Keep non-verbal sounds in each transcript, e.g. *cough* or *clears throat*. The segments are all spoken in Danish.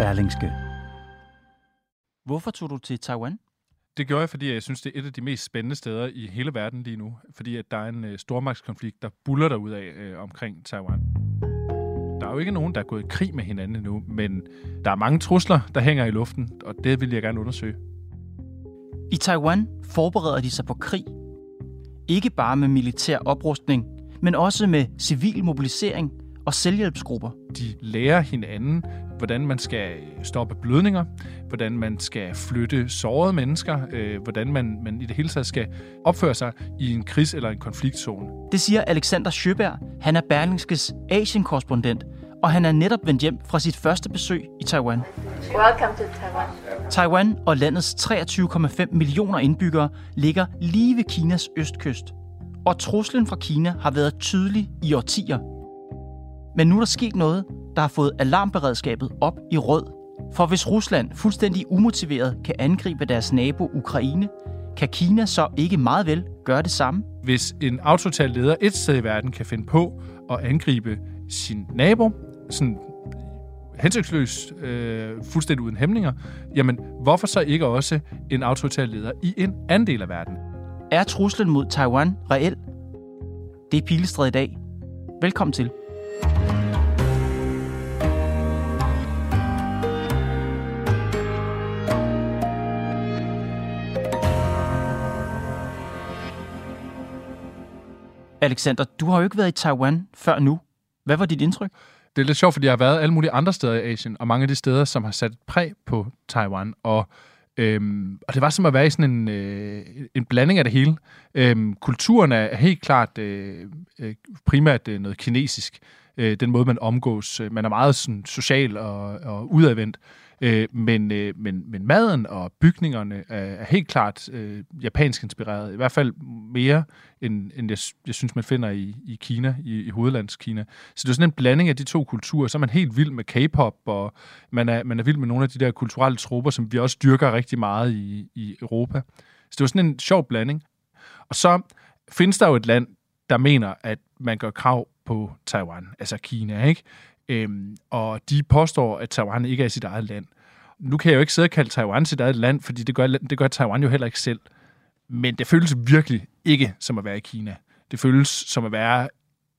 Berlingske. Hvorfor tog du til Taiwan? Det gjorde jeg, fordi jeg synes, det er et af de mest spændende steder i hele verden lige nu. Fordi at der er en øh, stormagtskonflikt, der buller derud af øh, omkring Taiwan. Der er jo ikke nogen, der er gået i krig med hinanden endnu, men der er mange trusler, der hænger i luften, og det vil jeg gerne undersøge. I Taiwan forbereder de sig på krig. Ikke bare med militær oprustning, men også med civil mobilisering og selvhjælpsgrupper. De lærer hinanden, hvordan man skal stoppe blødninger, hvordan man skal flytte sårede mennesker, øh, hvordan man, man i det hele taget skal opføre sig i en krigs- eller en konfliktzone. Det siger Alexander Sjøberg. Han er Berlingskes Asien-korrespondent, og han er netop vendt hjem fra sit første besøg i Taiwan. Welcome to Taiwan. Taiwan og landets 23,5 millioner indbyggere ligger lige ved Kinas østkyst. Og truslen fra Kina har været tydelig i årtier. Men nu er der sket noget, der har fået alarmberedskabet op i rød. For hvis Rusland fuldstændig umotiveret kan angribe deres nabo Ukraine, kan Kina så ikke meget vel gøre det samme? Hvis en autoritær leder et sted i verden kan finde på at angribe sin nabo, sådan hensynsløst, øh, fuldstændig uden hæmninger, jamen hvorfor så ikke også en autoritær leder i en anden del af verden? Er truslen mod Taiwan reel? Det er Pilestred i dag. Velkommen til. Alexander, du har jo ikke været i Taiwan før nu. Hvad var dit indtryk? Det er lidt sjovt, fordi jeg har været alle mulige andre steder i Asien, og mange af de steder, som har sat præg på Taiwan. Og, øhm, og det var som at være i sådan en, øh, en blanding af det hele. Øhm, kulturen er helt klart øh, øh primært øh, noget kinesisk. Øh, den måde, man omgås. Øh, man er meget sådan, social og, og udadvendt. Øh, men, øh, men, men maden og bygningerne er, er helt klart øh, japansk inspireret. I hvert fald mere, end, end jeg, jeg synes, man finder i, i Kina, i, i hovedlandskina. Så det er sådan en blanding af de to kulturer. Så er man helt vild med K-pop, og man er, man er vild med nogle af de der kulturelle tropper, som vi også dyrker rigtig meget i, i Europa. Så det var sådan en sjov blanding. Og så findes der jo et land, der mener, at man gør krav på Taiwan, altså Kina, ikke? Øhm, og de påstår, at Taiwan ikke er sit eget land. Nu kan jeg jo ikke sidde og kalde Taiwan sit eget land, fordi det gør, det gør Taiwan jo heller ikke selv. Men det føles virkelig ikke som at være i Kina. Det føles som at være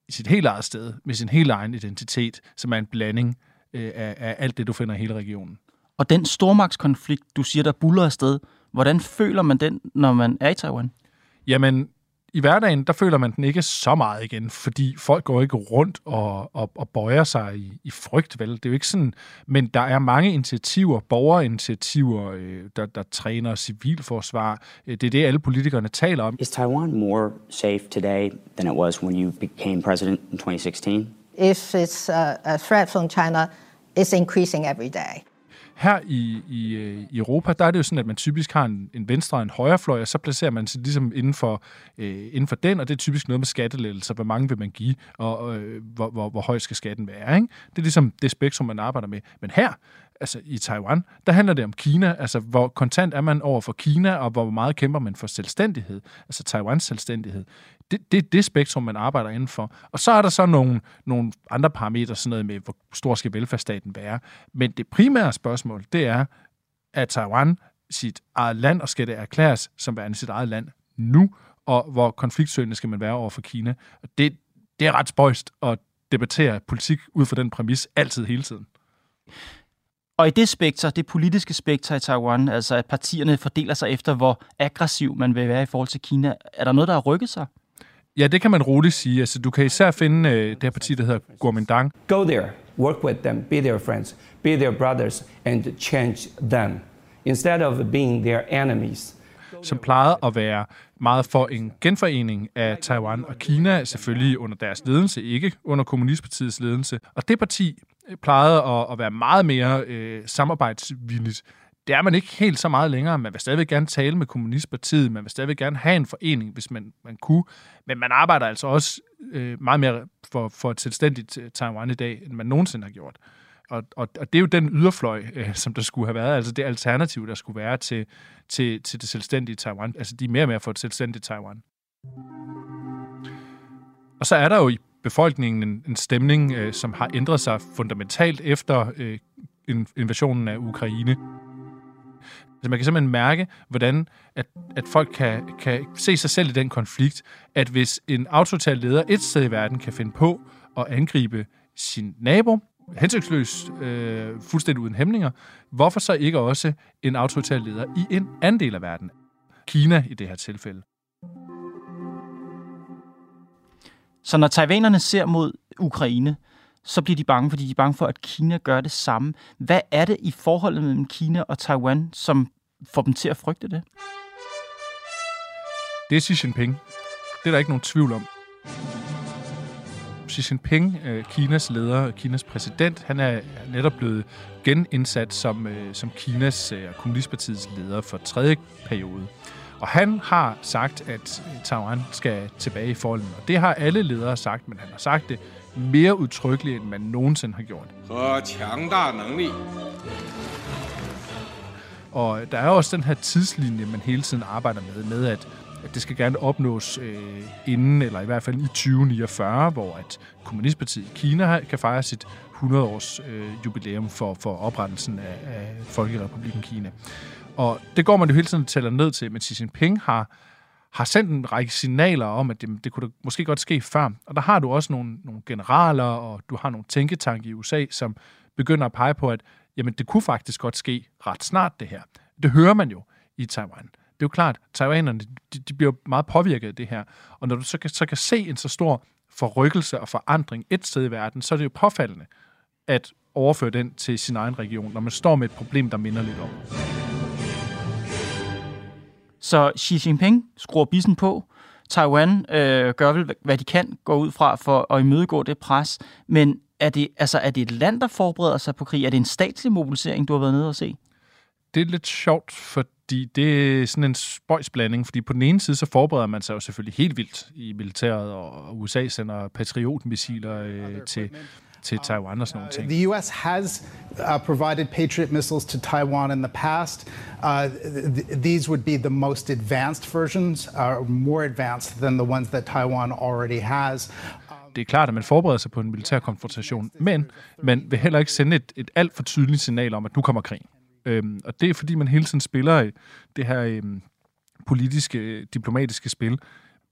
i sit helt eget sted, med sin helt egen identitet, som er en blanding øh, af, af alt det, du finder i hele regionen. Og den stormagtskonflikt, du siger, der buller afsted, hvordan føler man den, når man er i Taiwan? Jamen, i hverdagen, der føler man den ikke så meget igen, fordi folk går ikke rundt og, og, og bøjer sig i, i frygt, vel? Det er jo ikke sådan, men der er mange initiativer, borgerinitiativer, øh, der, der træner civilforsvar. Øh, det er det, alle politikerne taler om. Is Taiwan more safe today than it was when you became president in 2016? If it's a, a threat from China, it's increasing every day. Her i, i, øh, i Europa, der er det jo sådan, at man typisk har en, en venstre og en højrefløj, og så placerer man sig ligesom inden for, øh, inden for den, og det er typisk noget med skattelettelser. Hvor mange vil man give, og øh, hvor, hvor, hvor høj skal skatten være. Ikke? Det er ligesom det spektrum, man arbejder med. Men her, altså i Taiwan, der handler det om Kina, altså hvor kontant er man over for Kina, og hvor meget kæmper man for selvstændighed, altså Taiwans selvstændighed. Det, det er det spektrum, man arbejder indenfor. Og så er der så nogle, nogle andre parametre, sådan noget med, hvor stor skal velfærdsstaten være. Men det primære spørgsmål, det er, at Taiwan sit eget land, og skal det erklæres som værende sit eget land nu, og hvor konfliktsøgende skal man være over for Kina. Og det, det er ret spøjst at debattere politik ud fra den præmis altid hele tiden. Og i det spekter, det politiske spekter i Taiwan, altså at partierne fordeler sig efter, hvor aggressiv man vil være i forhold til Kina, er der noget, der har rykket sig? Ja, det kan man roligt sige. Altså, du kan især finde øh, det her parti, der hedder Kuomintang. Go there, work with them, be their friends, be their brothers, and change them. Instead of being their enemies. Som plejede at være meget for en genforening af Taiwan og Kina, selvfølgelig under deres ledelse, ikke under Kommunistpartiets ledelse. Og det parti plejede at, at være meget mere øh, samarbejdsvilligt. Det er man ikke helt så meget længere. Man vil stadigvæk gerne tale med Kommunistpartiet, man vil stadigvæk gerne have en forening, hvis man, man kunne. Men man arbejder altså også øh, meget mere for, for et selvstændigt øh, Taiwan i dag, end man nogensinde har gjort. Og, og, og det er jo den yderfløj, øh, som der skulle have været, altså det alternativ, der skulle være til, til, til det selvstændige Taiwan. Altså de er mere og mere for et selvstændigt Taiwan. Og så er der jo i befolkningen en, en stemning, øh, som har ændret sig fundamentalt efter øh, invasionen af Ukraine. Altså man kan simpelthen mærke, hvordan at, at folk kan, kan se sig selv i den konflikt, at hvis en autoritær leder et sted i verden kan finde på at angribe sin nabo, hensynsløst, øh, fuldstændig uden hæmninger, hvorfor så ikke også en autoritær leder i en anden del af verden? Kina i det her tilfælde. Så når taiwanerne ser mod Ukraine, så bliver de bange, fordi de er bange for, at Kina gør det samme. Hvad er det i forholdet mellem Kina og Taiwan, som får dem til at frygte det? Det er Xi Jinping. Det er der ikke nogen tvivl om. Xi Jinping, øh, Kinas leder, Kinas præsident, han er netop blevet genindsat som, øh, som Kinas øh, kommunistpartiets leder for tredje periode. Og han har sagt, at Taiwan skal tilbage i folden. Og det har alle ledere sagt, men han har sagt det mere udtrykkeligt, end man nogensinde har gjort. Og der er også den her tidslinje, man hele tiden arbejder med, med at, at det skal gerne opnås øh, inden, eller i hvert fald i 2049, hvor at Kommunistpartiet i Kina kan fejre sit 100-års øh, jubilæum for, for oprettelsen af, af Folkerepubliken Kina. Og det går man jo hele tiden tæller ned til, men Xi Jinping har, har sendt en række signaler om, at det, det kunne da måske godt ske før. Og der har du også nogle, nogle generaler, og du har nogle tænketanke i USA, som begynder at pege på, at jamen, det kunne faktisk godt ske ret snart, det her. Det hører man jo i Taiwan. Det er jo klart, taiwanerne de, de bliver meget påvirket af det her. Og når du så kan, så kan se en så stor forrykkelse og forandring et sted i verden, så er det jo påfaldende at overføre den til sin egen region, når man står med et problem, der minder lidt om. Så Xi Jinping skruer bissen på. Taiwan øh, gør vel, hvad de kan, gå ud fra for at imødegå det pres. Men er det, altså, er det et land, der forbereder sig på krig? Er det en statslig mobilisering, du har været nede og se? Det er lidt sjovt, fordi det er sådan en spøjsblanding, fordi på den ene side, så forbereder man sig jo selvfølgelig helt vildt i militæret, og USA sender patriotmissiler øh, til, til Taiwan og sådan nogle ting. The US has uh, provided Patriot missiles to Taiwan in the past. Uh, th- these would be the most advanced versions, uh, more advanced than the ones that Taiwan already has. Det er klart, at man forbereder sig på en militær konfrontation, men man vil heller ikke sende et, et alt for tydeligt signal om, at nu kommer krig. Øhm, og det er, fordi man hele tiden spiller det her øhm, politiske, diplomatiske spil.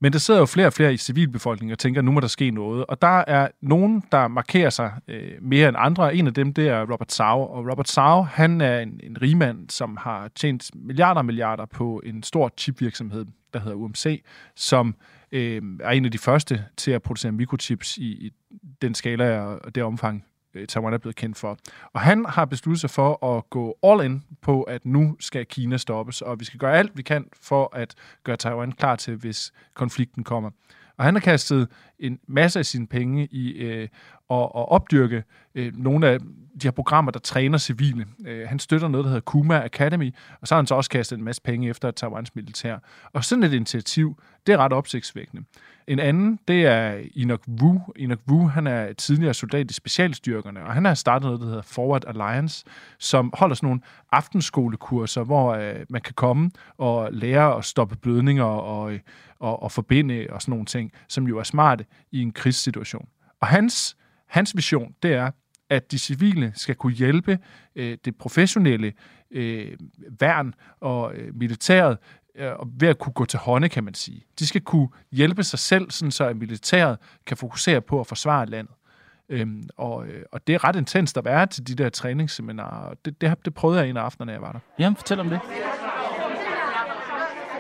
Men der sidder jo flere og flere i civilbefolkningen og tænker, at nu må der ske noget. Og der er nogen, der markerer sig øh, mere end andre. En af dem, det er Robert Sau. Og Robert Sau, han er en, en rigmand, som har tjent milliarder og milliarder på en stor chipvirksomhed, der hedder UMC, som øh, er en af de første til at producere mikrochips i, i den skala og det omfang, Øh, Taiwan er blevet kendt for. Og han har besluttet sig for at gå all in på, at nu skal Kina stoppes, og vi skal gøre alt, vi kan for at gøre Taiwan klar til, hvis konflikten kommer. Og han har kastet en masse af sine penge i øh, at, at opdyrke øh, nogle af de her programmer, der træner civile. Øh, han støtter noget, der hedder Kuma Academy, og så har han så også kastet en masse penge efter Taiwans militær. Og sådan et initiativ, det er ret opsigtsvækkende. En anden, det er Enoch Wu. Enoch Wu, han er tidligere soldat i specialstyrkerne, og han har startet noget, der hedder Forward Alliance, som holder sådan nogle aftenskolekurser, hvor øh, man kan komme og lære at stoppe blødninger og, øh, og, og forbinde og sådan nogle ting, som jo er smarte i en krigssituation. Og hans, hans vision, det er, at de civile skal kunne hjælpe øh, det professionelle øh, værn og øh, militæret øh, ved at kunne gå til hånde, kan man sige. De skal kunne hjælpe sig selv, sådan så at militæret kan fokusere på at forsvare landet. Øhm, og, øh, og det er ret intenst at være til de der træningsseminarer. Det, det, det prøvede jeg en af aftenerne, jeg var der. Jamen, fortæl om det.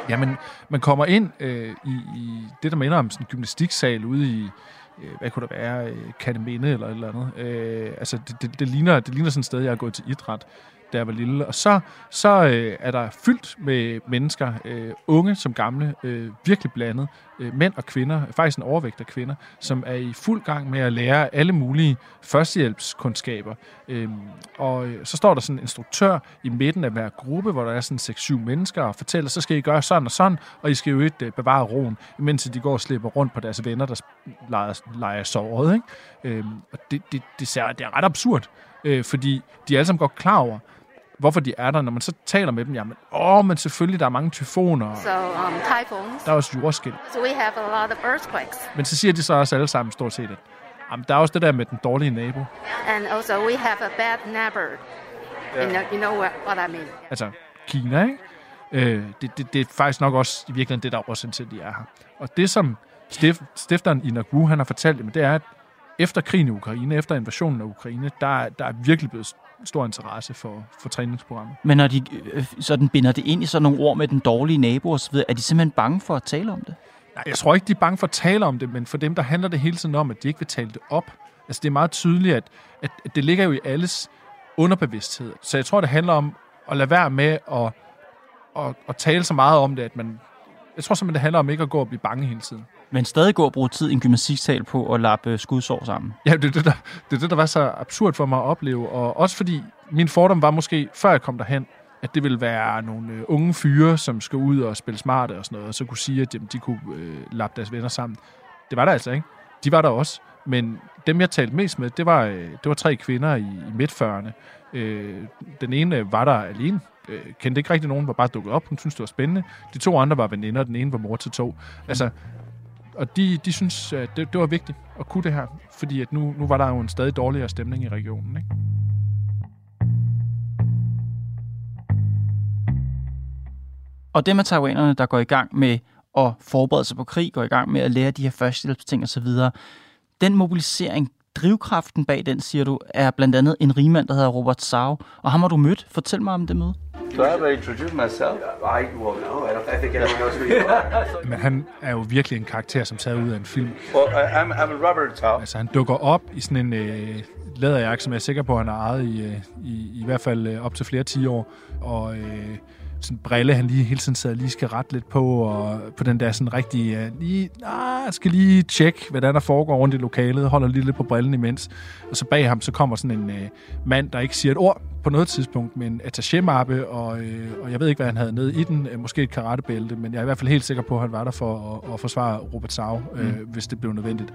Jamen, man kommer ind øh, i, i det, der minder om sådan en gymnastiksal ude i, øh, hvad kunne der være, øh, Kateminde eller et eller andet. Øh, altså, det, det, det, ligner, det ligner sådan et sted, jeg har gået til idræt da jeg var lille. Og så, så øh, er der fyldt med mennesker, øh, unge som gamle, øh, virkelig blandet, øh, mænd og kvinder, faktisk en overvægt af kvinder, som er i fuld gang med at lære alle mulige førstehjælpskundskaber. Øh, og øh, så står der sådan en instruktør i midten af hver gruppe, hvor der er sådan 6-7 mennesker, og fortæller, så skal I gøre sådan og sådan, og I skal jo ikke øh, bevare roen, mens de går og slipper rundt på deres venner, der leger, leger såret. Ikke? Øh, og det, det, det, ser, det er ret absurd, øh, fordi de er alle sammen godt klar over, hvorfor de er der, når man så taler med dem. Jamen, åh, men selvfølgelig, der er mange tyfoner. So um, typhoons. Der er også jordskæld. So we have a lot of earthquakes. Men så siger de så også alle sammen stort set, at jamen, der er også det der med den dårlige nabo. And also we have a bad neighbor. You, know, you know what, I mean. Altså, Kina, ikke? Øh, det, det, det er faktisk nok også i virkeligheden det, der er årsagen til, at de er her. Og det, som stif, stifteren i Nagu, han har fortalt, jamen, det er, at efter krigen i Ukraine, efter invasionen af Ukraine, der, der er virkelig blevet stor interesse for, for træningsprogrammet. Men når de øh, sådan binder det ind i sådan nogle ord med den dårlige nabo osv., er de simpelthen bange for at tale om det? Nej, jeg tror ikke, de er bange for at tale om det, men for dem, der handler det hele tiden om, at de ikke vil tale det op. Altså, det er meget tydeligt, at, at, at det ligger jo i alles underbevidsthed. Så jeg tror, det handler om at lade være med at, at, at tale så meget om det, at man... Jeg tror simpelthen, det handler om ikke at gå og blive bange hele tiden. Men stadig gå og bruge tid i en gymnastiksal på at lappe skudsår sammen. Ja, det er det, der, det er det, der var så absurd for mig at opleve. Og også fordi min fordom var måske, før jeg kom derhen, at det ville være nogle øh, unge fyre, som skal ud og spille smarte og sådan noget, og så kunne sige, at de, de kunne øh, lappe deres venner sammen. Det var der altså ikke. De var der også. Men dem, jeg talte mest med, det var, øh, det var tre kvinder i, i midt-40'erne. Øh, den ene øh, var der alene, øh, kendte ikke rigtig nogen, var bare dukket op. Hun syntes, det var spændende. De to andre var veninder, den ene var mor til to. Altså, og de, de synes, at det, det var vigtigt at kunne det her, fordi at nu, nu var der jo en stadig dårligere stemning i regionen. Ikke? Og det med taiwanerne, der går i gang med at forberede sig på krig, går i gang med at lære de her førstehjælpsting osv., den mobilisering, drivkraften bag den, siger du, er blandt andet en rigmand, der hedder Robert Sau. Og ham har du mødt. Fortæl mig om det møde. Do I have to introduce myself? I well, no, I don't. I think everyone knows who you are. Men han er jo virkelig en karakter, som taget ud af en film. well, I, I'm, I'm Robert Tao. Altså, han dukker op i sådan en øh, læderjakke, som jeg er sikker på, han har ejet i, øh, i, i hvert fald øh, op til flere 10 år. Og øh, sådan brille, han lige hele tiden sad lige skal rette lidt på, og på den der sådan rigtig, øh, lige, ah, skal lige tjekke, hvad der, der foregår rundt i lokalet, holder lige lidt på brillen imens. Og så bag ham, så kommer sådan en øh, mand, der ikke siger et ord på noget tidspunkt, med en attaché-mappe, og, øh, og jeg ved ikke, hvad han havde nede i den, øh, måske et karatebælte, men jeg er i hvert fald helt sikker på, at han var der for at, at forsvare Robert Sau, øh, hvis det blev nødvendigt.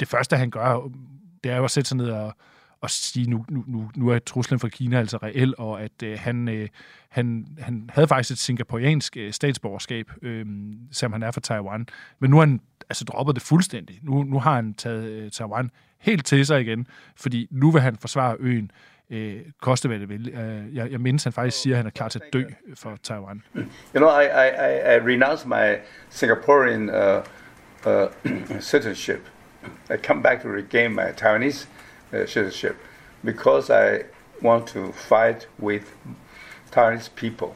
Det første, han gør, det er jo at sætte sig ned og, at sige, nu, nu, nu, nu er truslen fra Kina altså reel, og at øh, han, øh, han, han havde faktisk et singaporeansk øh, statsborgerskab, øh, som han er fra Taiwan. Men nu har han altså droppet det fuldstændig. Nu, nu har han taget øh, Taiwan helt til sig igen, fordi nu vil han forsvare øen, øh, koste hvad det vil. Øh, jeg, jeg mindes, han faktisk siger, at han er klar til at dø for Taiwan. You know, I, I, I- renounced my Singaporean uh, uh, *clears throat* citizenship. I come back to regain my Taiwanese citizenship because I want to fight with Taiwanese people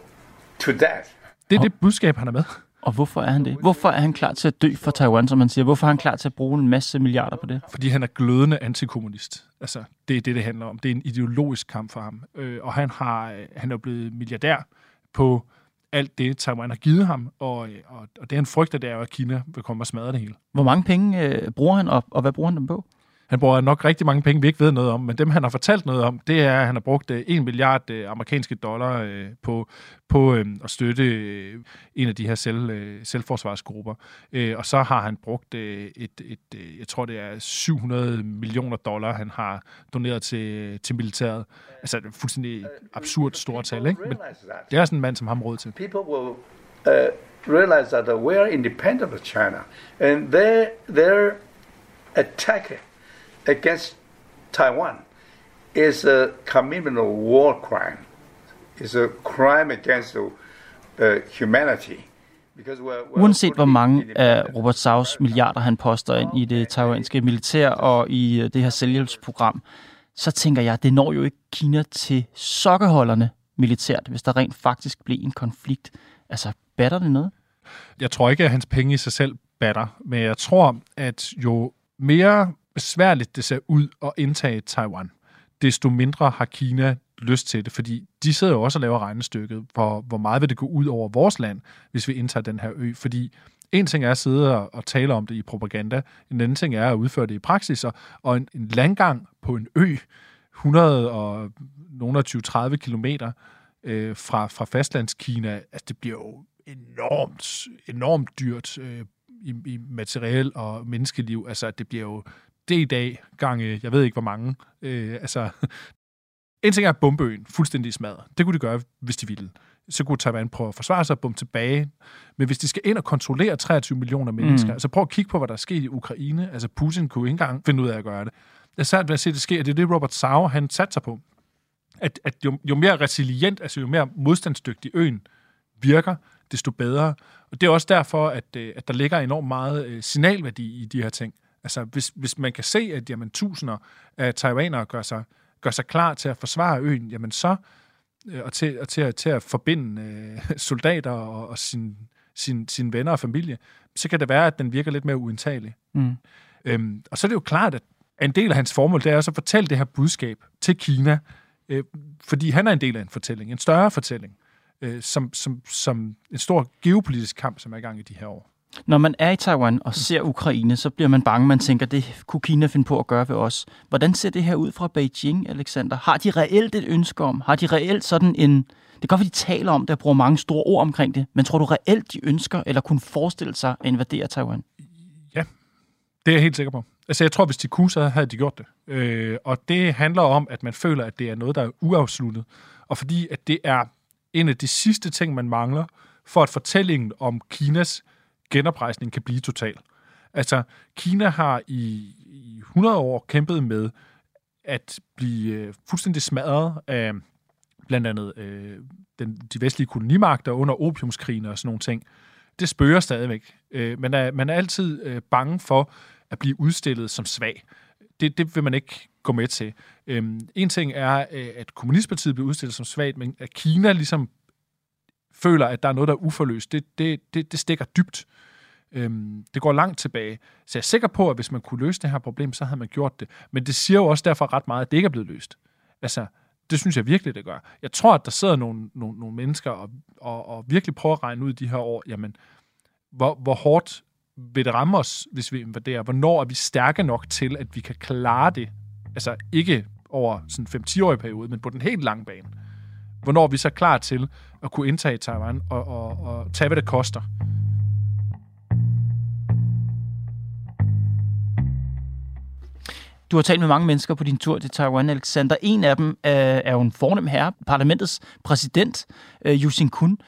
to death. Det er det budskab, han er med. Og hvorfor er han det? Hvorfor er han klar til at dø for Taiwan, som man siger? Hvorfor er han klar til at bruge en masse milliarder på det? Fordi han er glødende antikommunist. Altså, det er det, det handler om. Det er en ideologisk kamp for ham. Øh, og han, har, øh, han er blevet milliardær på alt det, Taiwan har givet ham. Og, øh, og, og det han frygter, det er jo, at Kina vil komme og smadre det hele. Hvor mange penge øh, bruger han, og, og hvad bruger han dem på? Han bruger nok rigtig mange penge, vi ikke ved noget om, men dem, han har fortalt noget om, det er, at han har brugt øh, 1 milliard øh, amerikanske dollar øh, på, på at støtte en af de her selv, selvforsvarsgrupper. Og så har han brugt et, et, jeg tror det er 700 millioner dollar, han har doneret til, til militæret. Altså det er fuldstændig absurd stort tal, ikke? Men det er sådan en mand, som har råd til. People will uh, realize that we are independent of China, and their their attack against Taiwan is a criminal war crime. It's a crime against the, uh, humanity. Uanset hvor mange af Robert Saus milliarder han poster ind i det taiwanske militær og i øh, det her selvhjælpsprogram, så tænker jeg, det når jo ikke Kina til sokkeholderne militært, hvis der rent faktisk bliver en konflikt. Altså, batter det noget? Jeg tror ikke, at hans penge i sig selv batter, men jeg tror, at jo mere besværligt det ser ud at indtage Taiwan, desto mindre har Kina lyst til det, fordi de sidder jo også og laver regnestykket for, hvor meget vil det gå ud over vores land, hvis vi indtager den her ø, fordi en ting er at sidde og, og tale om det i propaganda, en anden ting er at udføre det i praksis, og, og en, en landgang på en ø, 100 og nogle 20-30 kilometer øh, fra, fra fastlandskina, altså det bliver jo enormt, enormt dyrt øh, i, i materiel og menneskeliv. Altså det bliver jo det i dag gange, jeg ved ikke hvor mange. Øh, altså, *laughs* en ting er bombeøen fuldstændig smadret. Det kunne de gøre, hvis de ville. Så kunne Taiwan prøve at forsvare sig og bombe tilbage. Men hvis de skal ind og kontrollere 23 millioner mennesker, mm. så prøv at kigge på, hvad der er sket i Ukraine. Altså Putin kunne ikke engang finde ud af at gøre det. Jeg er svært ved at se, det sker. Det er det, Robert Sauer han satte sig på. At, at jo, jo mere resilient, altså jo mere modstandsdygtig øen virker, desto bedre. Og det er også derfor, at, øh, at der ligger enormt meget øh, signalværdi i de her ting. Altså, hvis, hvis man kan se, at jamen, tusinder af taiwanere gør sig, gør sig klar til at forsvare øen, jamen så, øh, og til, og til, til at forbinde øh, *laughs* soldater og, og sin, sin, sin venner og familie, så kan det være, at den virker lidt mere uindtagelig. Mm. Øhm, og så er det jo klart, at en del af hans formål, det er også at fortælle det her budskab til Kina, øh, fordi han er en del af en fortælling, en større fortælling, øh, som, som, som en stor geopolitisk kamp, som er i gang i de her år. Når man er i Taiwan og ser Ukraine, så bliver man bange. Man tænker, det kunne Kina finde på at gøre ved os. Hvordan ser det her ud fra Beijing, Alexander? Har de reelt et ønske om? Har de reelt sådan en... Det er godt, de taler om det og bruger mange store ord omkring det, men tror du reelt, de ønsker eller kunne forestille sig at invadere Taiwan? Ja, det er jeg helt sikker på. Altså, jeg tror, hvis de kunne, så havde de gjort det. Øh, og det handler om, at man føler, at det er noget, der er uafsluttet. Og fordi, at det er en af de sidste ting, man mangler, for at fortællingen om Kinas genoprejsning kan blive total. Altså, Kina har i, i 100 år kæmpet med at blive øh, fuldstændig smadret af blandt andet øh, den, de vestlige kolonimagter under opiumskrigen og sådan nogle ting. Det spørger stadigvæk. Øh, man, er, man er altid øh, bange for at blive udstillet som svag. Det, det vil man ikke gå med til. Øhm, en ting er, øh, at kommunistpartiet bliver udstillet som svagt, men at Kina ligesom føler, at der er noget, der er uforløst, det, det, det, det stikker dybt. Øhm, det går langt tilbage. Så jeg er sikker på, at hvis man kunne løse det her problem, så havde man gjort det. Men det siger jo også derfor ret meget, at det ikke er blevet løst. Altså, det synes jeg virkelig, det gør. Jeg tror, at der sidder nogle, nogle, nogle mennesker og, og, og virkelig prøver at regne ud de her år, jamen, hvor, hvor hårdt vil det ramme os, hvis vi invaderer? Hvornår er vi stærke nok til, at vi kan klare det? Altså ikke over sådan 5-10-årig periode, men på den helt lange bane. Hvornår er vi så klar til at kunne indtage Taiwan og, og, og tage, hvad det koster? Du har talt med mange mennesker på din tur til Taiwan, Alexander. En af dem øh, er jo en fornem herre, parlamentets præsident, øh, Yusin Kun.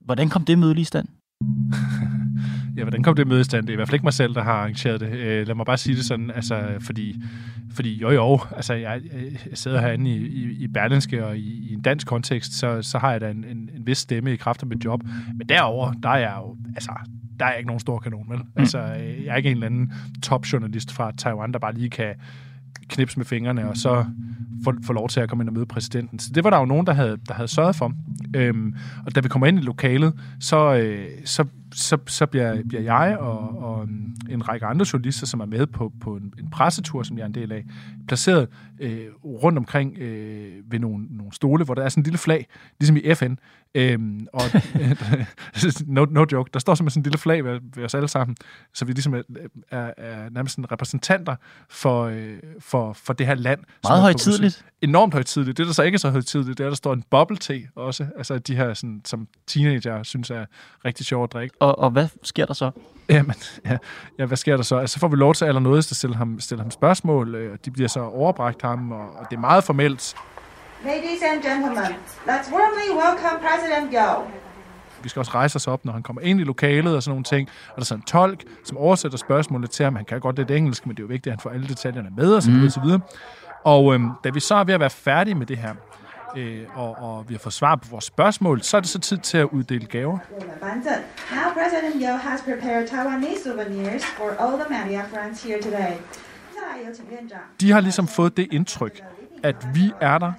Hvordan kom det møde lige i stand? *laughs* ja, hvordan kom det møde i stand? Det er i hvert fald ikke mig selv, der har arrangeret det. Øh, lad mig bare sige det sådan, altså, fordi, fordi jo jo, altså, jeg, jeg sidder herinde i, i, i Berlinske, og i, i en dansk kontekst, så, så har jeg da en, en, en vis stemme i kraft af mit job. Men derover der er jeg jo, altså, der er jeg ikke nogen stor kanon, vel? Mm. Altså, jeg er ikke en eller anden topjournalist fra Taiwan, der bare lige kan knipse med fingrene, og så få, få lov til at komme ind og møde præsidenten. Så det var der jo nogen, der havde, der havde sørget for. Øhm, og da vi kommer ind i lokalet, så, øh, så, så, så bliver, bliver jeg og, og en række andre journalister, som er med på, på en, en pressetur, som jeg er en del af, placeret øh, rundt omkring øh, ved nogle, nogle stole, hvor der er sådan en lille flag, ligesom i FN. Øhm, og *laughs* no, no joke, der står simpelthen sådan en lille flag ved, ved os alle sammen, så vi ligesom er, er, er nærmest sådan repræsentanter for, øh, for, for det her land. Meget højtidligt. Enormt højtidligt. Det, der så ikke er så højtidligt, det er, der står en bubble tea også. Altså de her, sådan, som teenager synes er rigtig sjovt at drikke. Og, og hvad sker der så? Jamen, ja, ja, hvad sker der så? Altså, så får vi lov til allernådigst at stille ham, stille ham spørgsmål, øh, og de bliver så overbragt ham, og, og det er meget formelt. Ladies and gentlemen, let's warmly welcome President Yao. Vi skal også rejse os op, når han kommer ind i lokalet og sådan nogle ting. Og der er sådan en tolk, som oversætter spørgsmålet til ham. Han kan godt lidt engelsk, men det er jo vigtigt, at han får alle detaljerne med og så videre, mm. og så videre. Og øhm, da vi så er ved at være færdige med det her, øh, og, og vi har fået svar på vores spørgsmål, så er det så tid til at uddele gaver. Now President Yao has prepared Taiwanese souvenirs for all the media friends here today. De har ligesom fået det indtryk, at vi er der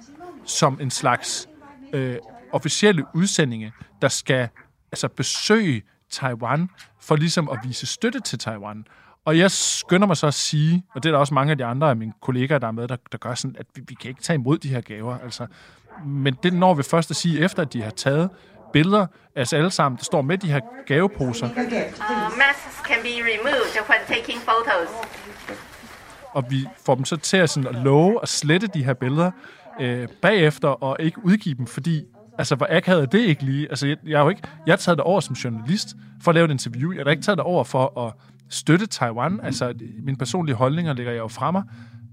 som en slags øh, officielle udsendinge, der skal altså besøge Taiwan for ligesom at vise støtte til Taiwan. Og jeg skynder mig så at sige, og det er der også mange af de andre af mine kollegaer, der er med, der, der gør sådan, at vi, vi kan ikke tage imod de her gaver. Altså, men det når vi først at sige, efter at de har taget billeder af os alle sammen, der står med de her gaveposer. Uh, masks can be removed when taking photos. Og vi får dem så til at, sådan, at love at slette de her billeder øh, bagefter, og ikke udgive dem, fordi Altså, hvor akavet det ikke lige? Altså, jeg, jeg har jo ikke... Jeg har taget det over som journalist for at lave et interview. Jeg har ikke taget det over for at støtte Taiwan. Altså, mine personlige holdninger ligger jeg jo fremme.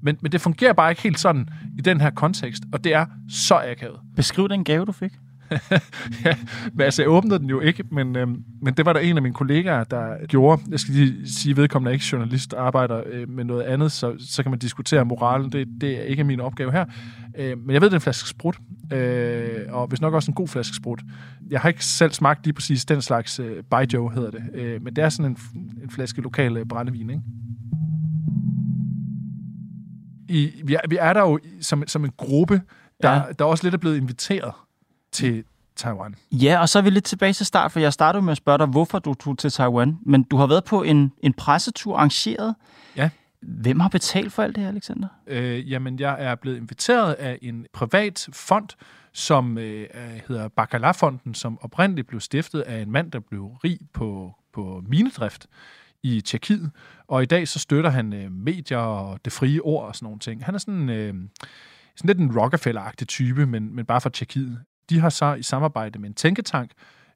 Men, men det fungerer bare ikke helt sådan i den her kontekst, og det er så akavet. Beskriv den gave, du fik. *laughs* ja, men altså, jeg åbnede den jo ikke, men, øhm, men det var der en af mine kollegaer, der gjorde. Jeg skal lige sige, at vedkommende er ikke journalist, arbejder øh, med noget andet, så, så kan man diskutere moralen. Det, det er ikke min opgave her. Øh, men jeg ved, det er en flaske sprut, øh, og hvis nok også en god flaske sprut. Jeg har ikke selv smagt lige præcis den slags øh, Baijiu, hedder det. Øh, men det er sådan en, en flaske lokal øh, brændevin, ikke? I, vi, er, vi er der jo som, som en gruppe, der, ja. der også lidt er blevet inviteret til Taiwan. Ja, og så er vi lidt tilbage til start, for jeg startede med at spørge dig, hvorfor du tog til Taiwan. Men du har været på en, en pressetur arrangeret. Ja. Hvem har betalt for alt det her, Alexander? Øh, jamen, jeg er blevet inviteret af en privat fond, som øh, hedder Bacala-fonden, som oprindeligt blev stiftet af en mand, der blev rig på, på minedrift i Tjekkiet. Og i dag så støtter han øh, medier og det frie ord og sådan nogle ting. Han er sådan, øh, sådan lidt en Rockefeller-agtig type, men, men bare fra Tjekkiet. De har så i samarbejde med en tænketank,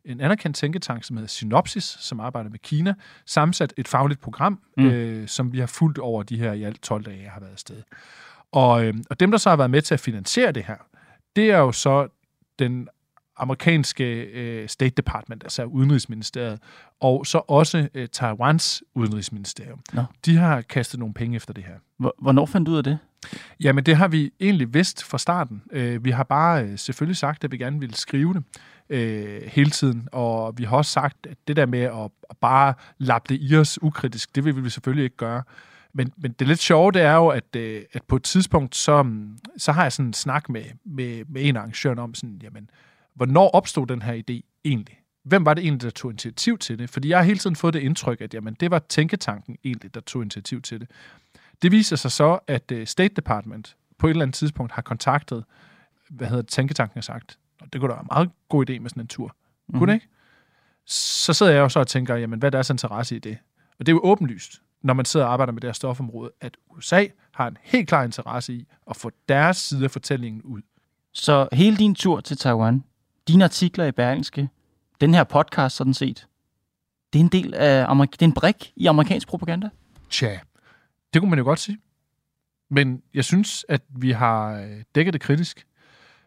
en anerkendt tænketank, som hedder Synopsis, som arbejder med Kina, sammensat et fagligt program, mm. øh, som vi har fulgt over de her i alt 12 dage, jeg har været afsted. Og, øh, og dem, der så har været med til at finansiere det her, det er jo så den amerikanske øh, State Department, altså Udenrigsministeriet, og så også øh, Taiwans Udenrigsministerium. Nå. De har kastet nogle penge efter det her. Hvornår fandt du ud af det? Jamen, det har vi egentlig vidst fra starten. Øh, vi har bare øh, selvfølgelig sagt, at vi gerne ville skrive det øh, hele tiden, og vi har også sagt, at det der med at, at bare lappe det i os ukritisk, det vil vi selvfølgelig ikke gøre. Men, men det lidt sjove, det er jo, at, øh, at på et tidspunkt, så, så har jeg sådan en snak med, med, med en arrangør om sådan, jamen, hvornår opstod den her idé egentlig? Hvem var det egentlig, der tog initiativ til det? Fordi jeg har hele tiden fået det indtryk, at jamen, det var tænketanken egentlig, der tog initiativ til det. Det viser sig så, at uh, State Department på et eller andet tidspunkt har kontaktet, hvad hedder det, tænketanken har sagt, det kunne da være en meget god idé med sådan en tur. Mm-hmm. Kunne det ikke? Så sidder jeg jo så og tænker, jamen, hvad er deres interesse i det? Og det er jo åbenlyst, når man sidder og arbejder med det her stofområde, at USA har en helt klar interesse i at få deres side af fortællingen ud. Så hele din tur til Taiwan, dine artikler i Berlingske, den her podcast sådan set, det er en del af Amerik- det er en brik i amerikansk propaganda? Tja, det kunne man jo godt sige. Men jeg synes, at vi har øh, dækket det kritisk.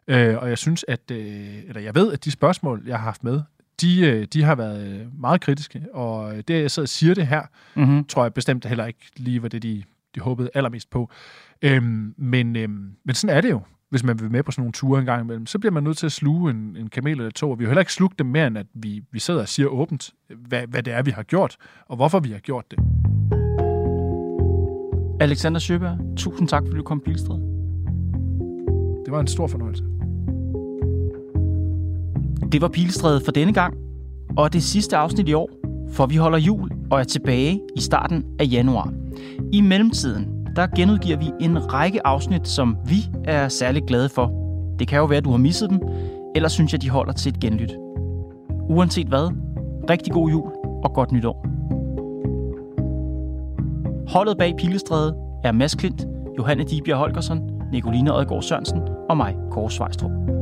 Øh, og jeg synes, at, øh, eller jeg ved, at de spørgsmål, jeg har haft med, de, øh, de har været meget kritiske. Og det, jeg sidder og siger det her, mm-hmm. tror jeg bestemt heller ikke lige var det, de, de håbede allermest på. Øhm, men, øhm, men sådan er det jo hvis man vil med på sådan nogle ture en gang imellem, så bliver man nødt til at sluge en, en kamel eller to, og vi har heller ikke slugt dem mere, end at vi, vi sidder og siger åbent, hvad, hvad det er, vi har gjort, og hvorfor vi har gjort det. Alexander Søberg, tusind tak, fordi du kom Pilstred. Det var en stor fornøjelse. Det var Pilstrædet for denne gang, og det sidste afsnit i år, for vi holder jul og er tilbage i starten af januar. I mellemtiden, der genudgiver vi en række afsnit, som vi er særlig glade for. Det kan jo være, at du har misset dem, eller synes jeg, de holder til et genlyt. Uanset hvad, rigtig god jul og godt nytår. Holdet bag Pilestræde er Mads Klint, Johanne Dibjerg Holgersen, Nicoline Odgaard Sørensen og mig, Kåre Svejstrup.